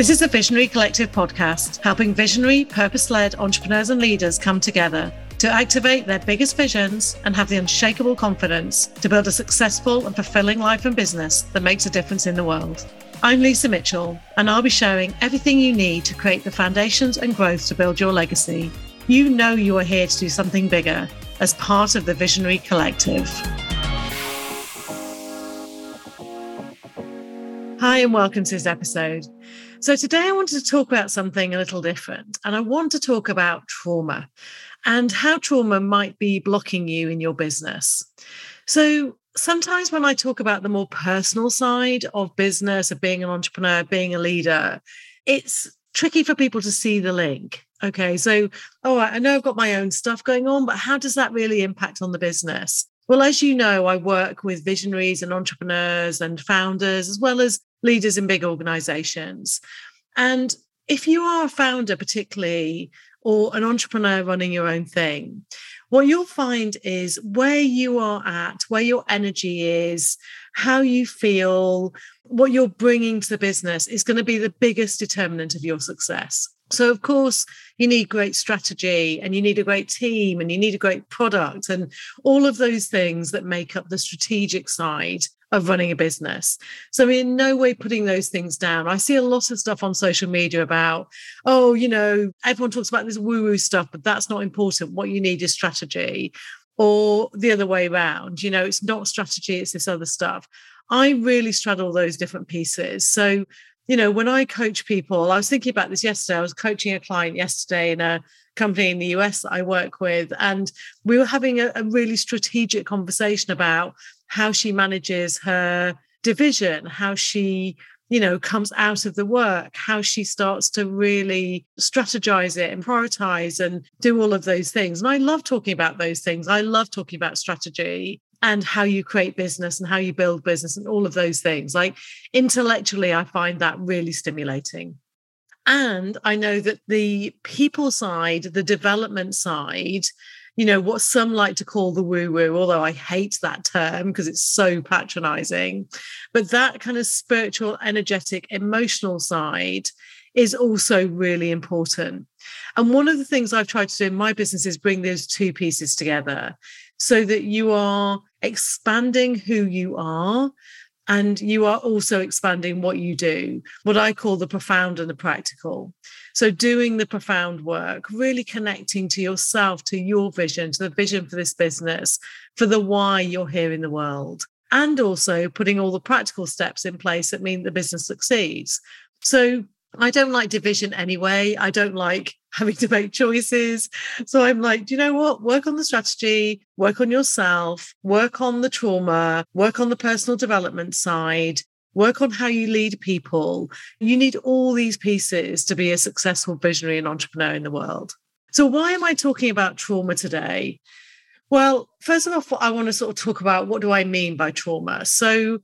This is the Visionary Collective podcast, helping visionary, purpose led entrepreneurs and leaders come together to activate their biggest visions and have the unshakable confidence to build a successful and fulfilling life and business that makes a difference in the world. I'm Lisa Mitchell, and I'll be sharing everything you need to create the foundations and growth to build your legacy. You know you are here to do something bigger as part of the Visionary Collective. Hi, and welcome to this episode. So, today I wanted to talk about something a little different, and I want to talk about trauma and how trauma might be blocking you in your business. So, sometimes when I talk about the more personal side of business, of being an entrepreneur, being a leader, it's tricky for people to see the link. Okay, so, oh, I know I've got my own stuff going on, but how does that really impact on the business? Well, as you know, I work with visionaries and entrepreneurs and founders, as well as leaders in big organizations. And if you are a founder, particularly, or an entrepreneur running your own thing, what you'll find is where you are at, where your energy is, how you feel, what you're bringing to the business is going to be the biggest determinant of your success. So, of course, you need great strategy and you need a great team and you need a great product and all of those things that make up the strategic side of running a business. So in no way putting those things down. I see a lot of stuff on social media about, oh, you know, everyone talks about this woo woo stuff, but that's not important. What you need is strategy. Or the other way around, you know, it's not strategy, it's this other stuff. I really straddle those different pieces. So, you know, when I coach people, I was thinking about this yesterday. I was coaching a client yesterday in a company in the US that I work with, and we were having a, a really strategic conversation about how she manages her division, how she you know comes out of the work how she starts to really strategize it and prioritize and do all of those things and i love talking about those things i love talking about strategy and how you create business and how you build business and all of those things like intellectually i find that really stimulating and i know that the people side the development side you know, what some like to call the woo woo, although I hate that term because it's so patronizing. But that kind of spiritual, energetic, emotional side is also really important. And one of the things I've tried to do in my business is bring those two pieces together so that you are expanding who you are and you are also expanding what you do, what I call the profound and the practical. So, doing the profound work, really connecting to yourself, to your vision, to the vision for this business, for the why you're here in the world, and also putting all the practical steps in place that mean the business succeeds. So, I don't like division anyway. I don't like having to make choices. So I'm like, do you know what? Work on the strategy, work on yourself, work on the trauma, work on the personal development side, work on how you lead people. You need all these pieces to be a successful visionary and entrepreneur in the world. So, why am I talking about trauma today? Well, first of all, I want to sort of talk about what do I mean by trauma. So,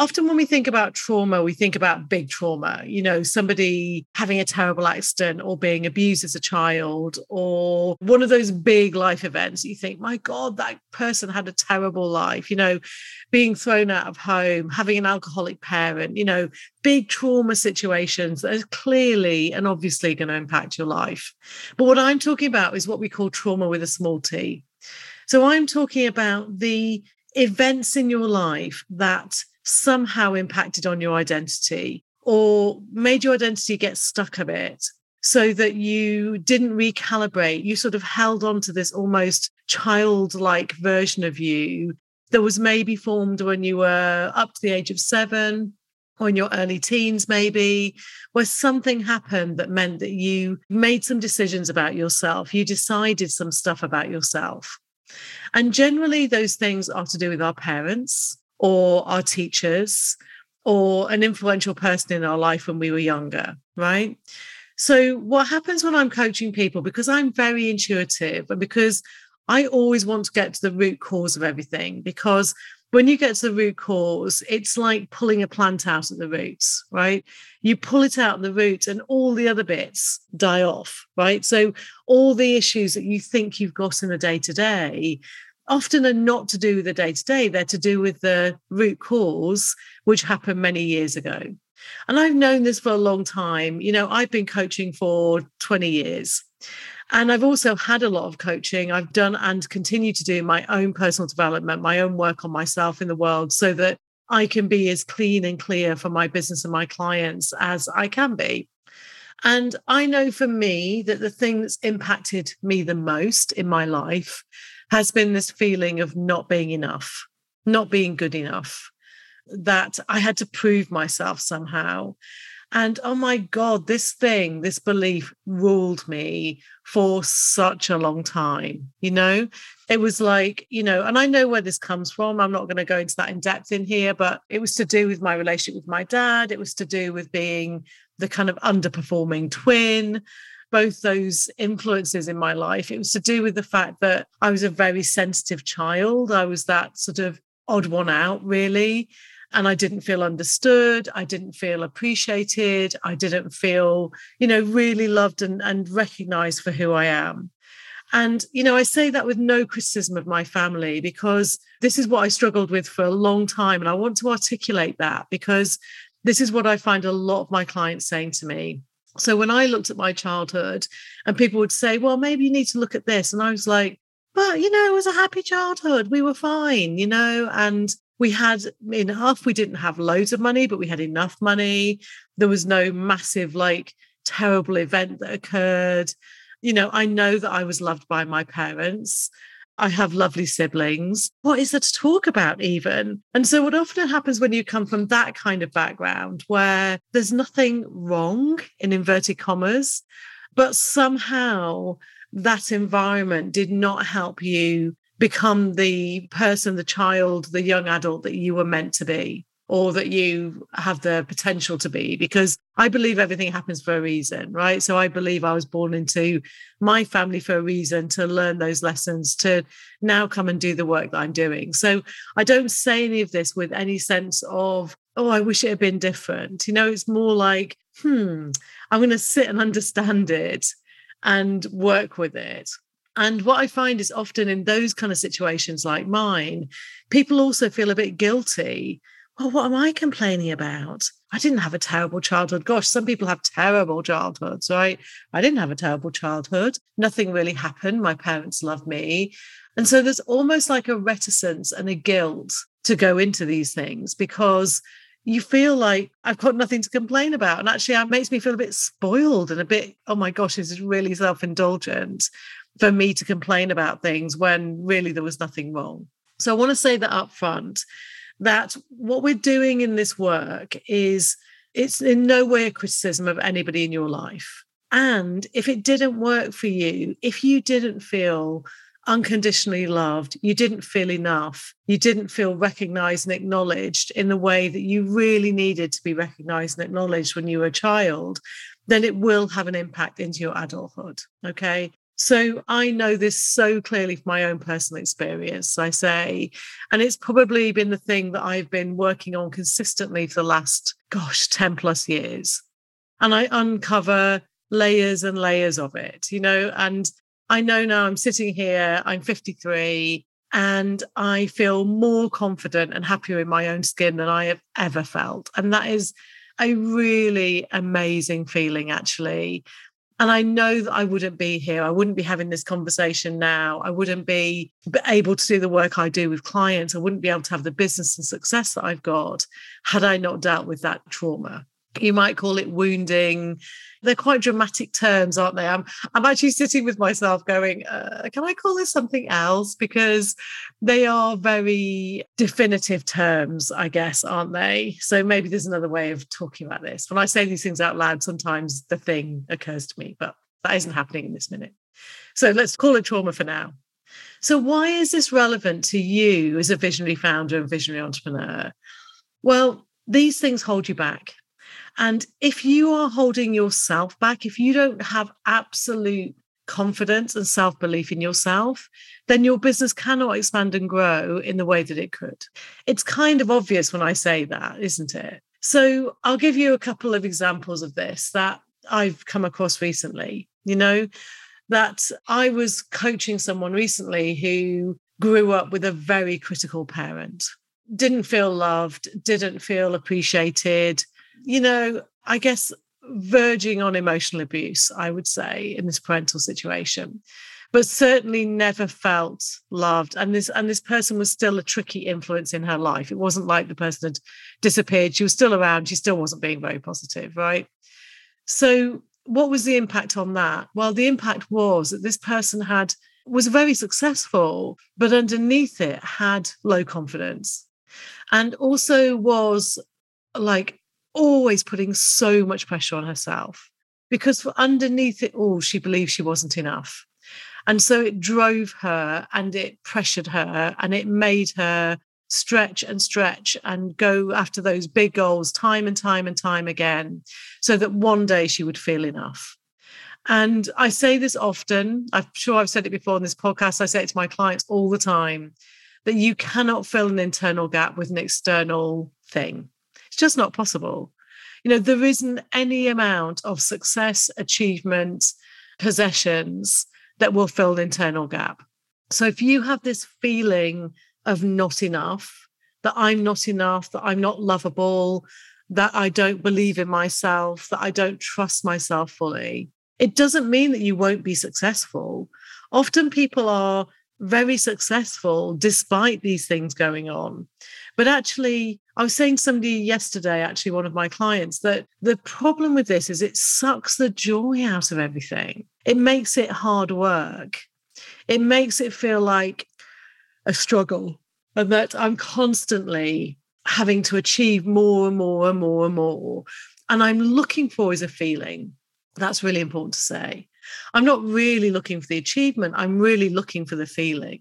often when we think about trauma, we think about big trauma, you know, somebody having a terrible accident or being abused as a child or one of those big life events. You think, my God, that person had a terrible life, you know, being thrown out of home, having an alcoholic parent, you know, big trauma situations that are clearly and obviously going to impact your life. But what I'm talking about is what we call trauma with a small t. So I'm talking about the events in your life that somehow impacted on your identity or made your identity get stuck a bit so that you didn't recalibrate. You sort of held on to this almost childlike version of you that was maybe formed when you were up to the age of seven or in your early teens, maybe, where something happened that meant that you made some decisions about yourself. You decided some stuff about yourself. And generally, those things are to do with our parents or our teachers or an influential person in our life when we were younger, right? So, what happens when I'm coaching people, because I'm very intuitive and because I always want to get to the root cause of everything, because when you get to the root cause, it's like pulling a plant out at the roots, right? You pull it out at the root and all the other bits die off, right? So, all the issues that you think you've got in the day to day often are not to do with the day to day, they're to do with the root cause, which happened many years ago. And I've known this for a long time. You know, I've been coaching for 20 years. And I've also had a lot of coaching. I've done and continue to do my own personal development, my own work on myself in the world so that I can be as clean and clear for my business and my clients as I can be. And I know for me that the thing that's impacted me the most in my life has been this feeling of not being enough, not being good enough, that I had to prove myself somehow. And oh my God, this thing, this belief ruled me for such a long time. You know, it was like, you know, and I know where this comes from. I'm not going to go into that in depth in here, but it was to do with my relationship with my dad. It was to do with being the kind of underperforming twin both those influences in my life. It was to do with the fact that I was a very sensitive child. I was that sort of odd one out, really and I didn't feel understood. I didn't feel appreciated. I didn't feel, you know, really loved and, and recognized for who I am. And, you know, I say that with no criticism of my family because this is what I struggled with for a long time. And I want to articulate that because this is what I find a lot of my clients saying to me. So when I looked at my childhood and people would say, well, maybe you need to look at this. And I was like, but, you know, it was a happy childhood. We were fine, you know, and we had enough. We didn't have loads of money, but we had enough money. There was no massive, like, terrible event that occurred. You know, I know that I was loved by my parents. I have lovely siblings. What is there to talk about, even? And so, what often happens when you come from that kind of background where there's nothing wrong in inverted commas, but somehow that environment did not help you become the person, the child, the young adult that you were meant to be or that you have the potential to be because I believe everything happens for a reason, right? So I believe I was born into my family for a reason to learn those lessons, to now come and do the work that I'm doing. So I don't say any of this with any sense of, oh, I wish it had been different. You know, it's more like, hmm, I'm going to sit and understand it and work with it. And what I find is often in those kind of situations like mine, people also feel a bit guilty. Well, what am I complaining about? I didn't have a terrible childhood. Gosh, some people have terrible childhoods, right? I didn't have a terrible childhood. Nothing really happened. My parents loved me. And so there's almost like a reticence and a guilt to go into these things because you feel like I've got nothing to complain about. And actually, it makes me feel a bit spoiled and a bit, oh my gosh, this is really self indulgent for me to complain about things when really there was nothing wrong. So I want to say that up front that what we're doing in this work is it's in no way a criticism of anybody in your life. And if it didn't work for you, if you didn't feel unconditionally loved, you didn't feel enough, you didn't feel recognized and acknowledged in the way that you really needed to be recognized and acknowledged when you were a child, then it will have an impact into your adulthood. Okay. So I know this so clearly from my own personal experience, I say. And it's probably been the thing that I've been working on consistently for the last, gosh, 10 plus years. And I uncover layers and layers of it, you know. And I know now I'm sitting here, I'm 53, and I feel more confident and happier in my own skin than I have ever felt. And that is a really amazing feeling, actually. And I know that I wouldn't be here. I wouldn't be having this conversation now. I wouldn't be able to do the work I do with clients. I wouldn't be able to have the business and success that I've got had I not dealt with that trauma you might call it wounding. They're quite dramatic terms, aren't they? I'm I'm actually sitting with myself going, uh, can I call this something else? Because they are very definitive terms, I guess, aren't they? So maybe there's another way of talking about this. When I say these things out loud, sometimes the thing occurs to me, but that isn't happening in this minute. So let's call it trauma for now. So why is this relevant to you as a visionary founder and visionary entrepreneur? Well, these things hold you back and if you are holding yourself back, if you don't have absolute confidence and self belief in yourself, then your business cannot expand and grow in the way that it could. It's kind of obvious when I say that, isn't it? So I'll give you a couple of examples of this that I've come across recently. You know, that I was coaching someone recently who grew up with a very critical parent, didn't feel loved, didn't feel appreciated, you know, I guess verging on emotional abuse, I would say, in this parental situation, but certainly never felt loved. And this and this person was still a tricky influence in her life. It wasn't like the person had disappeared. She was still around. She still wasn't being very positive, right? So what was the impact on that? Well, the impact was that this person had was very successful, but underneath it had low confidence and also was like always putting so much pressure on herself because underneath it all, she believed she wasn't enough. And so it drove her and it pressured her and it made her stretch and stretch and go after those big goals time and time and time again so that one day she would feel enough. And I say this often, I'm sure I've said it before in this podcast. I say it to my clients all the time that you cannot fill an internal gap with an external thing. It's just not possible. You know, there isn't any amount of success, achievement, possessions that will fill an internal gap. So if you have this feeling of not enough, that I'm not enough, that I'm not lovable, that I don't believe in myself, that I don't trust myself fully, it doesn't mean that you won't be successful. Often people are very successful despite these things going on. But actually, I was saying to somebody yesterday, actually, one of my clients, that the problem with this is it sucks the joy out of everything. It makes it hard work. It makes it feel like a struggle and that I'm constantly having to achieve more and more and more and more. And I'm looking for is a feeling. That's really important to say. I'm not really looking for the achievement. I'm really looking for the feeling.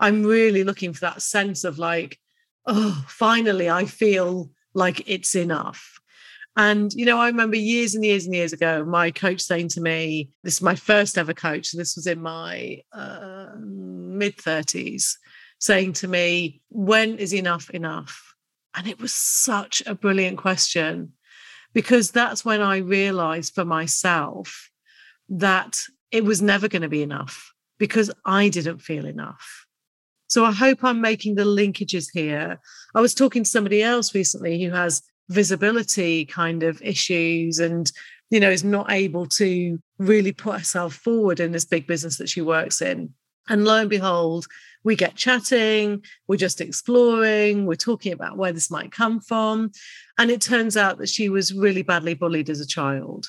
I'm really looking for that sense of like, oh, finally, I feel like it's enough. And, you know, I remember years and years and years ago, my coach saying to me, this is my first ever coach. So this was in my uh, mid 30s, saying to me, when is enough enough? And it was such a brilliant question because that's when I realized for myself that it was never going to be enough because I didn't feel enough. So I hope I'm making the linkages here. I was talking to somebody else recently who has visibility kind of issues and you know is not able to really put herself forward in this big business that she works in. And lo and behold we get chatting we're just exploring we're talking about where this might come from. And it turns out that she was really badly bullied as a child.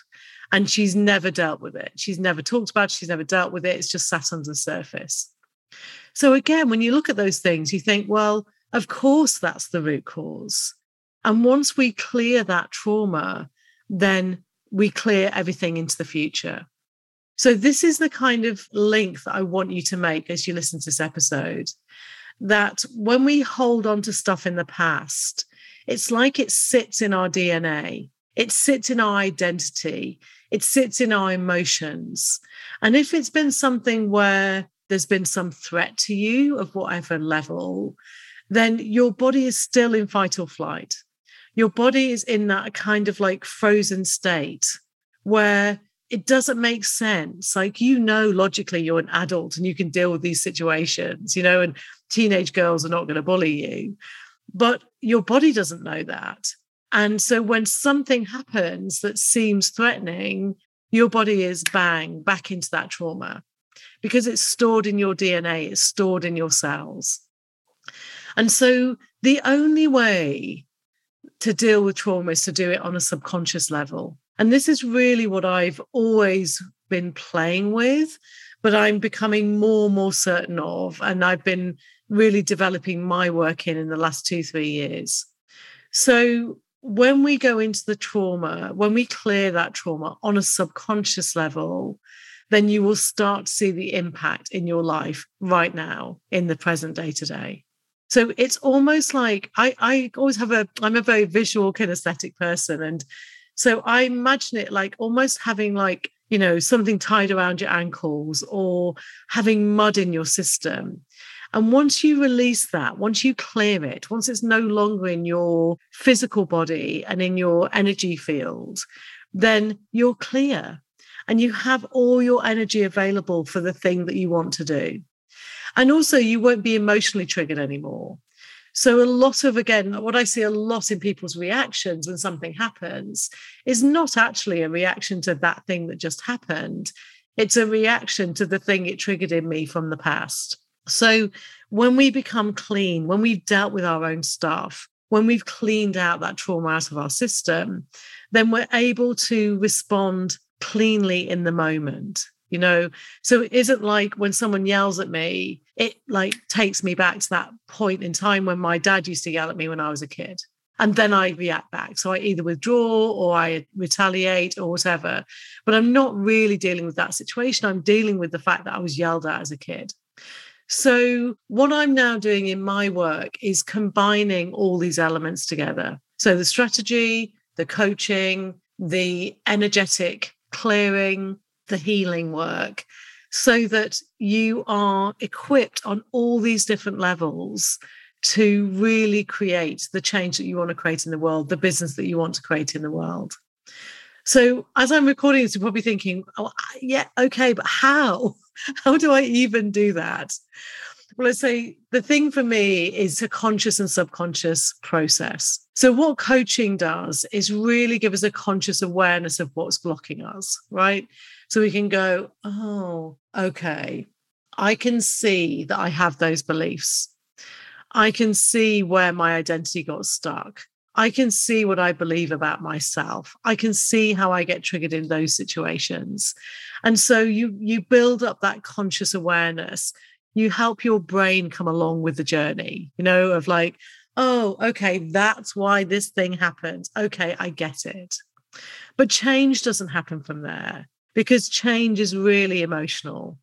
And she's never dealt with it. She's never talked about it. She's never dealt with it. It's just sat under the surface so again when you look at those things you think well of course that's the root cause and once we clear that trauma, then we clear everything into the future. So, this is the kind of link that I want you to make as you listen to this episode. That when we hold on to stuff in the past, it's like it sits in our DNA, it sits in our identity, it sits in our emotions. And if it's been something where there's been some threat to you of whatever level, then your body is still in fight or flight your body is in that kind of like frozen state where it doesn't make sense. Like, you know, logically, you're an adult and you can deal with these situations, you know, and teenage girls are not going to bully you. But your body doesn't know that. And so when something happens that seems threatening, your body is bang back into that trauma because it's stored in your DNA, it's stored in your cells. And so the only way to deal with trauma is to do it on a subconscious level. And this is really what I've always been playing with, but I'm becoming more and more certain of. And I've been really developing my work in in the last two, three years. So when we go into the trauma, when we clear that trauma on a subconscious level, then you will start to see the impact in your life right now in the present day to day. So it's almost like I, I always have a, I'm a very visual kinesthetic person. And so I imagine it like almost having like, you know, something tied around your ankles or having mud in your system. And once you release that, once you clear it, once it's no longer in your physical body and in your energy field, then you're clear and you have all your energy available for the thing that you want to do. And also, you won't be emotionally triggered anymore. So, a lot of, again, what I see a lot in people's reactions when something happens is not actually a reaction to that thing that just happened. It's a reaction to the thing it triggered in me from the past. So, when we become clean, when we've dealt with our own stuff, when we've cleaned out that trauma out of our system, then we're able to respond cleanly in the moment you know? So it isn't like when someone yells at me it like takes me back to that point in time when my dad used to yell at me when i was a kid. And then i react back. So i either withdraw or i retaliate or whatever. But i'm not really dealing with that situation. I'm dealing with the fact that i was yelled at as a kid. So what i'm now doing in my work is combining all these elements together. So the strategy the coaching the energetic clearing the healing work so that you are equipped on all these different levels to really create the change that you want to create in the world, the business that you want to create in the world. So, as I'm recording this, you're probably thinking, oh, yeah, okay, but how? How do I even do that? Well, I say the thing for me is a conscious and subconscious process. So, what coaching does is really give us a conscious awareness of what's blocking us, right? So we can go, oh, okay, I can see that I have those beliefs. I can see where my identity got stuck. I can see what I believe about myself. I can see how I get triggered in those situations. And so you you build up that conscious awareness. You help your brain come along with the journey, you know, of like, oh, okay, that's why this thing happened. Okay, I get it. But change doesn't happen from there because change is really emotional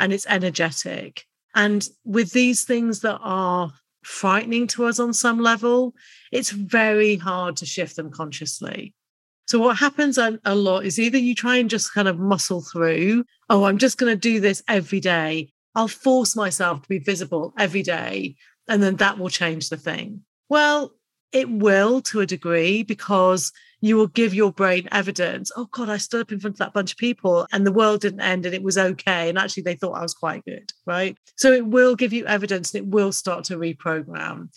and it's energetic. And with these things that are frightening to us on some level, it's very hard to shift them consciously. So, what happens a, lot is either you try and just kind of muscle through, oh, I'm just going to do this every day. I'll force myself to be visible every day, and then that will change the thing. Well, it will to a degree because you will give your brain evidence. Oh God, I stood up in front of that bunch of people and the world didn't end and it was okay. And actually, they thought I was quite good, right? So it will give you evidence and it will start to reprogram.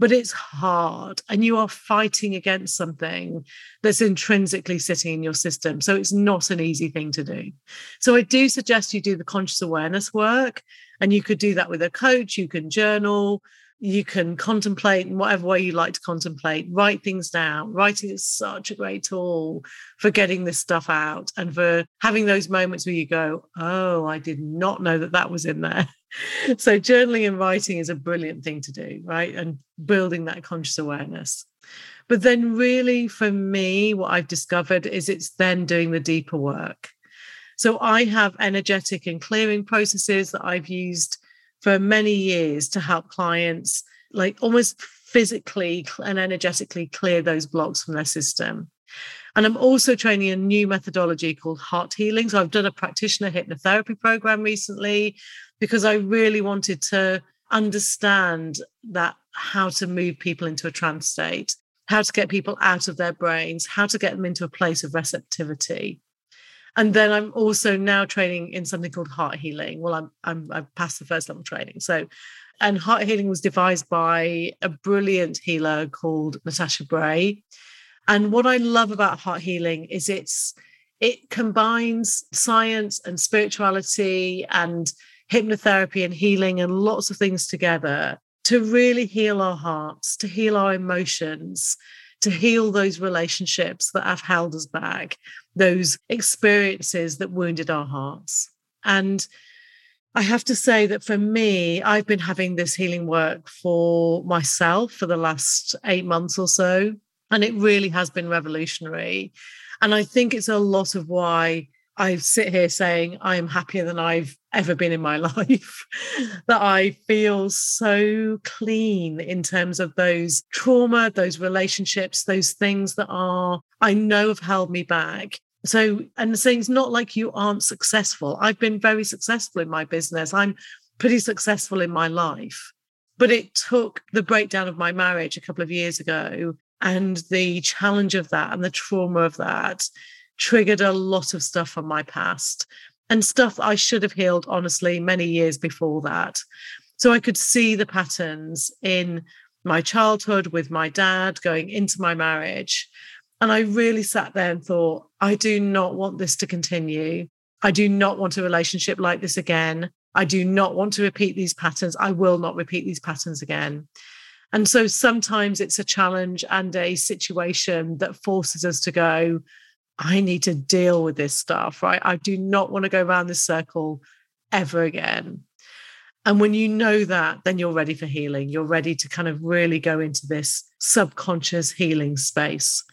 But it's hard and you are fighting against something that's intrinsically sitting in your system. So it's not an easy thing to do. So I do suggest you do the conscious awareness work. And you could do that with a coach, you can journal, you can contemplate in whatever way you like to contemplate, write things down. Writing is such a great tool for getting this stuff out and for having those moments where you go, Oh, I did not know that that was in there. so, journaling and writing is a brilliant thing to do, right? And building that conscious awareness. But then, really, for me, what I've discovered is it's then doing the deeper work. So, I have energetic and clearing processes that I've used for many years to help clients like almost physically and energetically clear those blocks from their system. And I'm also training a new methodology called heart healing. So I've done a practitioner hypnotherapy program recently because I really wanted to understand that how to move people into a trance state, how to get people out of their brains, how to get them into a place of receptivity and then I'm also now training in something called heart healing. Well, I'm I'm I've passed the first level training. So and heart healing was devised by a brilliant healer called Natasha Bray. And what I love about heart healing is it's it combines science and spirituality and hypnotherapy and healing and lots of things together to really heal our hearts, to heal our emotions, to heal those relationships that have held us back, those experiences that wounded our hearts. And I have to say that for me, I've been having this healing work for myself for the last eight months or so. And it really has been revolutionary. And I think it's a lot of why I sit here saying I am happier than I've ever been in my life. that I feel so clean in terms of those trauma, those relationships, those things that are, I know have held me back. So, and saying it's not like you aren't successful. I've been very successful in my business. I'm pretty successful in my life. But it took the breakdown of my marriage a couple of years ago and the challenge of that and the trauma of that triggered a lot of stuff from my past and stuff I should have healed, honestly, many years before that. So I could see the patterns in my childhood with my dad, going into my marriage. And I really sat there and thought, I do not want this to continue. I do not want a relationship like this again. I do not want to repeat these patterns. I will not repeat these patterns again. And so sometimes it's a challenge and a situation that forces us to go, I need to deal with this stuff, right? I do not want to go around this circle ever again. And when you know that, then you're ready for healing. You're ready to kind of really go into this subconscious healing space.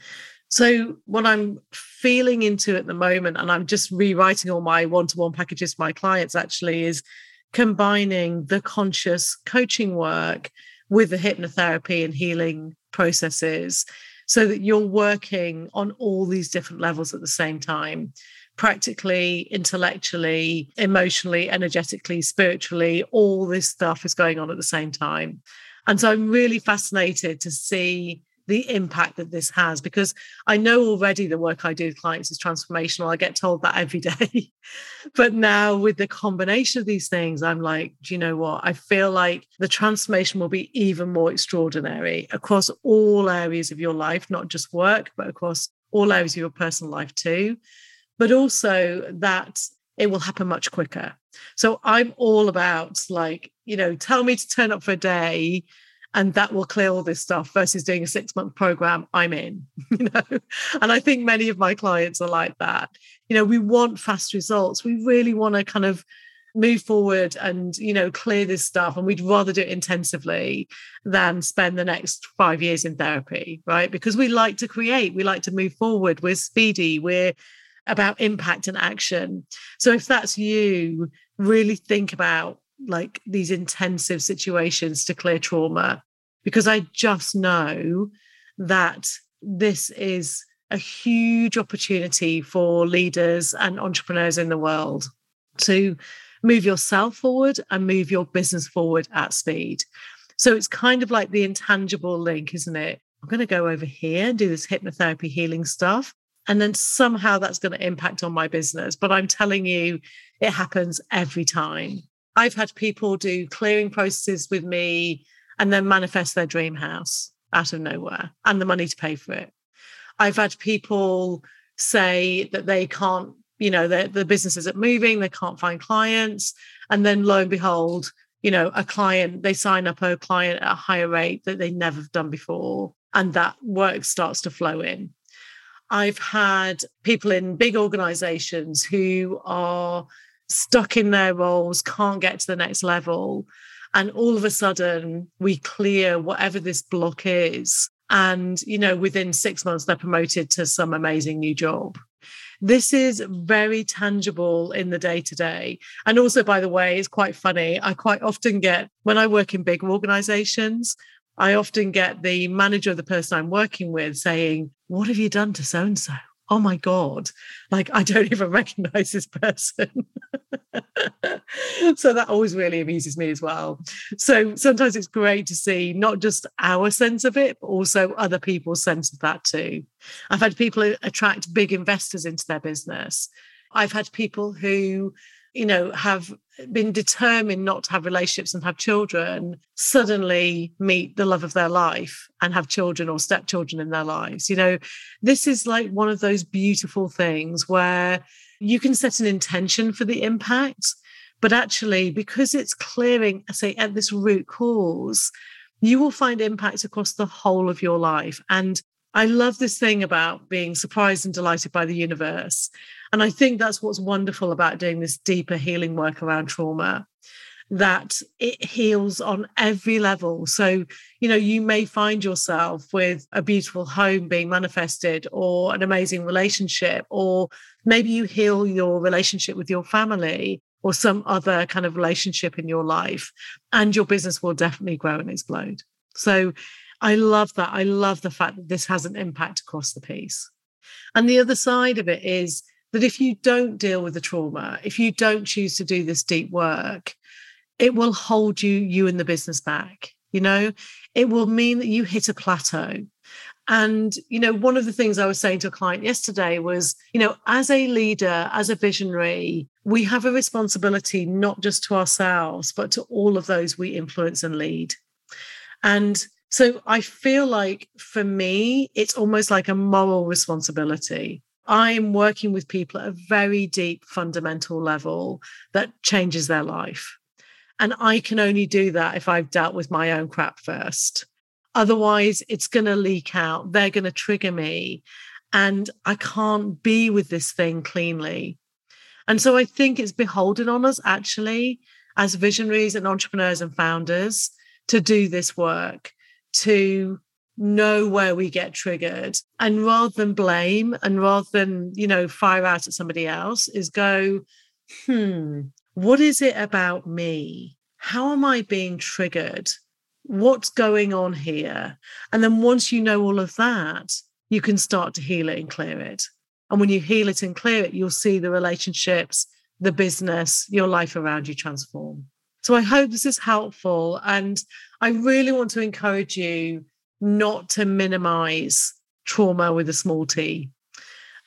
So, what I'm feeling into at the moment, and I'm just rewriting all my one to one packages for my clients actually, is combining the conscious coaching work with the hypnotherapy and healing processes so that you're working on all these different levels at the same time practically, intellectually, emotionally, energetically, spiritually, all this stuff is going on at the same time. And so I'm really fascinated to see the impact that this has because I know already the work I do with clients is transformational. I get told that every day. but now with the combination of these things, I'm like, do you know what? I feel like the transformation will be even more extraordinary across all areas of your life, not just work, but across all areas of your personal life too. But also that it will happen much quicker. So I'm all about like, you know, tell me to turn up for a day and that will clear all this stuff versus doing a six month program i'm in you know? And i think many of my clients are like that. You know we want fast results. We really want to kind of move forward and you know clear this stuff and we'd rather do it intensively than spend the next 5 years in therapy right? Because we like to create. We like to move forward. We're speedy. We're about impact and action. So if that's you really think about like these intensive situations to clear trauma because I just know that this is a huge opportunity for leaders and entrepreneurs in the world to move yourself forward and move your business forward at speed. So it's kind of like the intangible link, isn't it? I'm going to go over here and do this hypnotherapy healing stuff. And then somehow that's going to impact on my business. But I'm telling you, it happens every time. I've had people do clearing processes with me and then manifest their dream house out of nowhere and the money to pay for it. I've had people say that they can't, you know, the business isn't moving, they can't find clients. And then lo and behold, you know, a client, they sign up a client at a higher rate that they never have done before. And that work starts to flow in. I've had people in big organizations who are stuck in their roles, can't get to the next level. And all of a sudden, we clear whatever this block is. And, you know, within six months, they're promoted to some amazing new job. This is very tangible in the day to day. And also, by the way, it's quite funny. I quite often get, when I work in big organizations, I often get the manager of the person I'm working with saying, What have you done to so and so? Oh my God, like I don't even recognize this person. so that always really amuses me as well. So sometimes it's great to see not just our sense of it, but also other people's sense of that too. I've had people attract big investors into their business. I've had people who you know, have been determined not to have relationships and have children suddenly meet the love of their life and have children or stepchildren in their lives. You know, this is like one of those beautiful things where you can set an intention for the impact, but actually, because it's clearing, say, at this root cause, you will find impact across the whole of your life. And I love this thing about being surprised and delighted by the universe. And I think that's what's wonderful about doing this deeper healing work around trauma that it heals on every level. So, you know, you may find yourself with a beautiful home being manifested or an amazing relationship, or maybe you heal your relationship with your family or some other kind of relationship in your life, and your business will definitely grow and explode. So, I love that. I love the fact that this has an impact across the piece. And the other side of it is that if you don't deal with the trauma, if you don't choose to do this deep work, it will hold you, you and the business back. You know, it will mean that you hit a plateau. And, you know, one of the things I was saying to a client yesterday was, you know, as a leader, as a visionary, we have a responsibility not just to ourselves, but to all of those we influence and lead. And So I feel like for me, it's almost like a moral responsibility. I'm working with people at a very deep fundamental level that changes their life. And I can only do that if I've dealt with my own crap first. Otherwise, it's going to leak out. They're going to trigger me. And I can't be with this thing cleanly. And so I think it's beholden on us, actually, as visionaries and entrepreneurs and founders, to do this work, to know where we get triggered. And rather than blame and rather than, you know, fire out at somebody else, is go, hmm, what is it about me? How am I being triggered? What's going on here? And then once you know all of that, you can start to heal it and clear it. And when you heal it and clear it, you'll see the relationships, the business, your life around you transform. So I hope this is helpful. And I really want to encourage you not to minimize trauma with a small t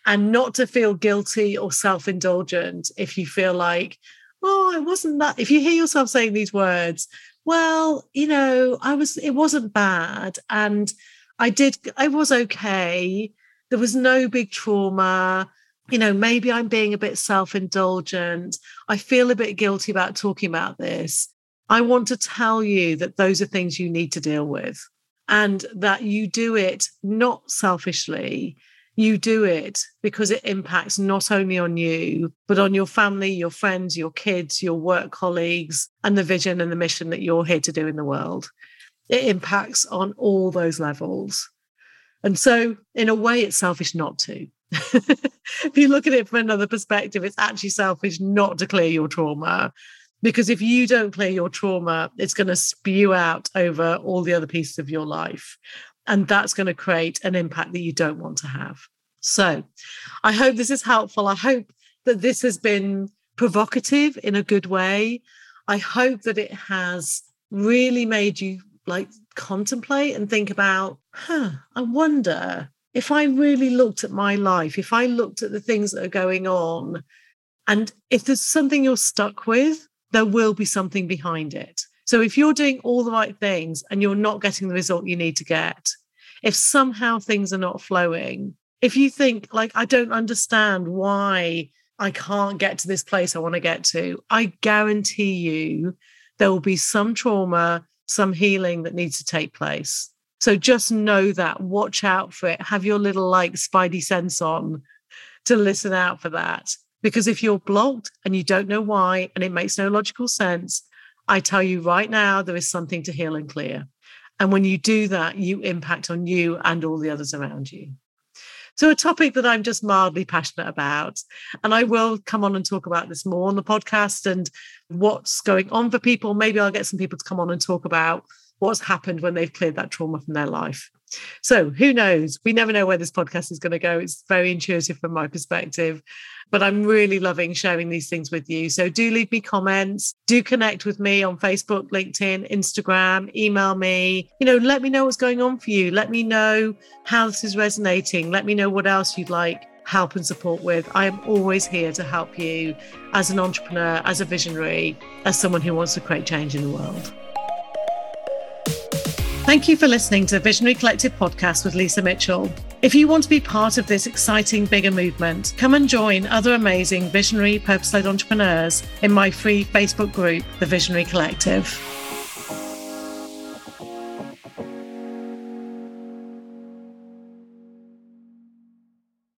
and not to feel guilty or self indulgent if you feel like, oh, it wasn't that. If you hear yourself saying these words, well, you know, I was, it wasn't bad. And I did, I was okay. There was no big trauma. You know, maybe I'm being a bit self indulgent. I feel a bit guilty about talking about this. I want to tell you that those are things you need to deal with and that you do it not selfishly, you do it because it impacts not only on you, but on your family, your friends, your kids, your work colleagues, and the vision and the mission that you're here to do in the world. It impacts on all those levels. And so, in a way, it's selfish not to. if you look at it from another perspective, it's actually selfish not to clear your trauma. Because if you don't clear your trauma, it's going to spew out over all the other pieces of your life. And that's going to create an impact that you don't want to have. So I hope this is helpful. I hope that this has been provocative in a good way. I hope that it has really made you like contemplate and think about, huh, I wonder if I really looked at my life, if I looked at the things that are going on, and if there's something you're stuck with, there will be something behind it. So if you're doing all the right things and you're not getting the result you need to get, if somehow things are not flowing, if you think, like, I don't understand why I can't get to this place I want to get to, I guarantee you there will be some trauma, some healing that needs to take place. So just know that, watch out for it, have your little like spidey sense on to listen out for that. Because if you're blocked and you don't know why, and it makes no logical sense, I tell you right now, there is something to heal and clear. And when you do that, you impact on you and all the others around you. So, a topic that I'm just mildly passionate about. And I will come on and talk about this more on the podcast and what's going on for people. Maybe I'll get some people to come on and talk about what's happened when they've cleared that trauma from their life. So, who knows? We never know where this podcast is going to go. It's very intuitive from my perspective but I'm really loving sharing these things with you. So do leave me comments, do connect with me on Facebook, LinkedIn, Instagram, email me. You know, let me know what's going on for you. Let me know how this is resonating. Let me know what else you'd like help and support with. I am always here to help you as an entrepreneur, as a visionary, as someone who wants to create change in the world. Thank you for listening to the Visionary Collective podcast with Lisa Mitchell. If you want to be part of this exciting, bigger movement, come and join other amazing visionary, purpose led entrepreneurs in my free Facebook group, The Visionary Collective.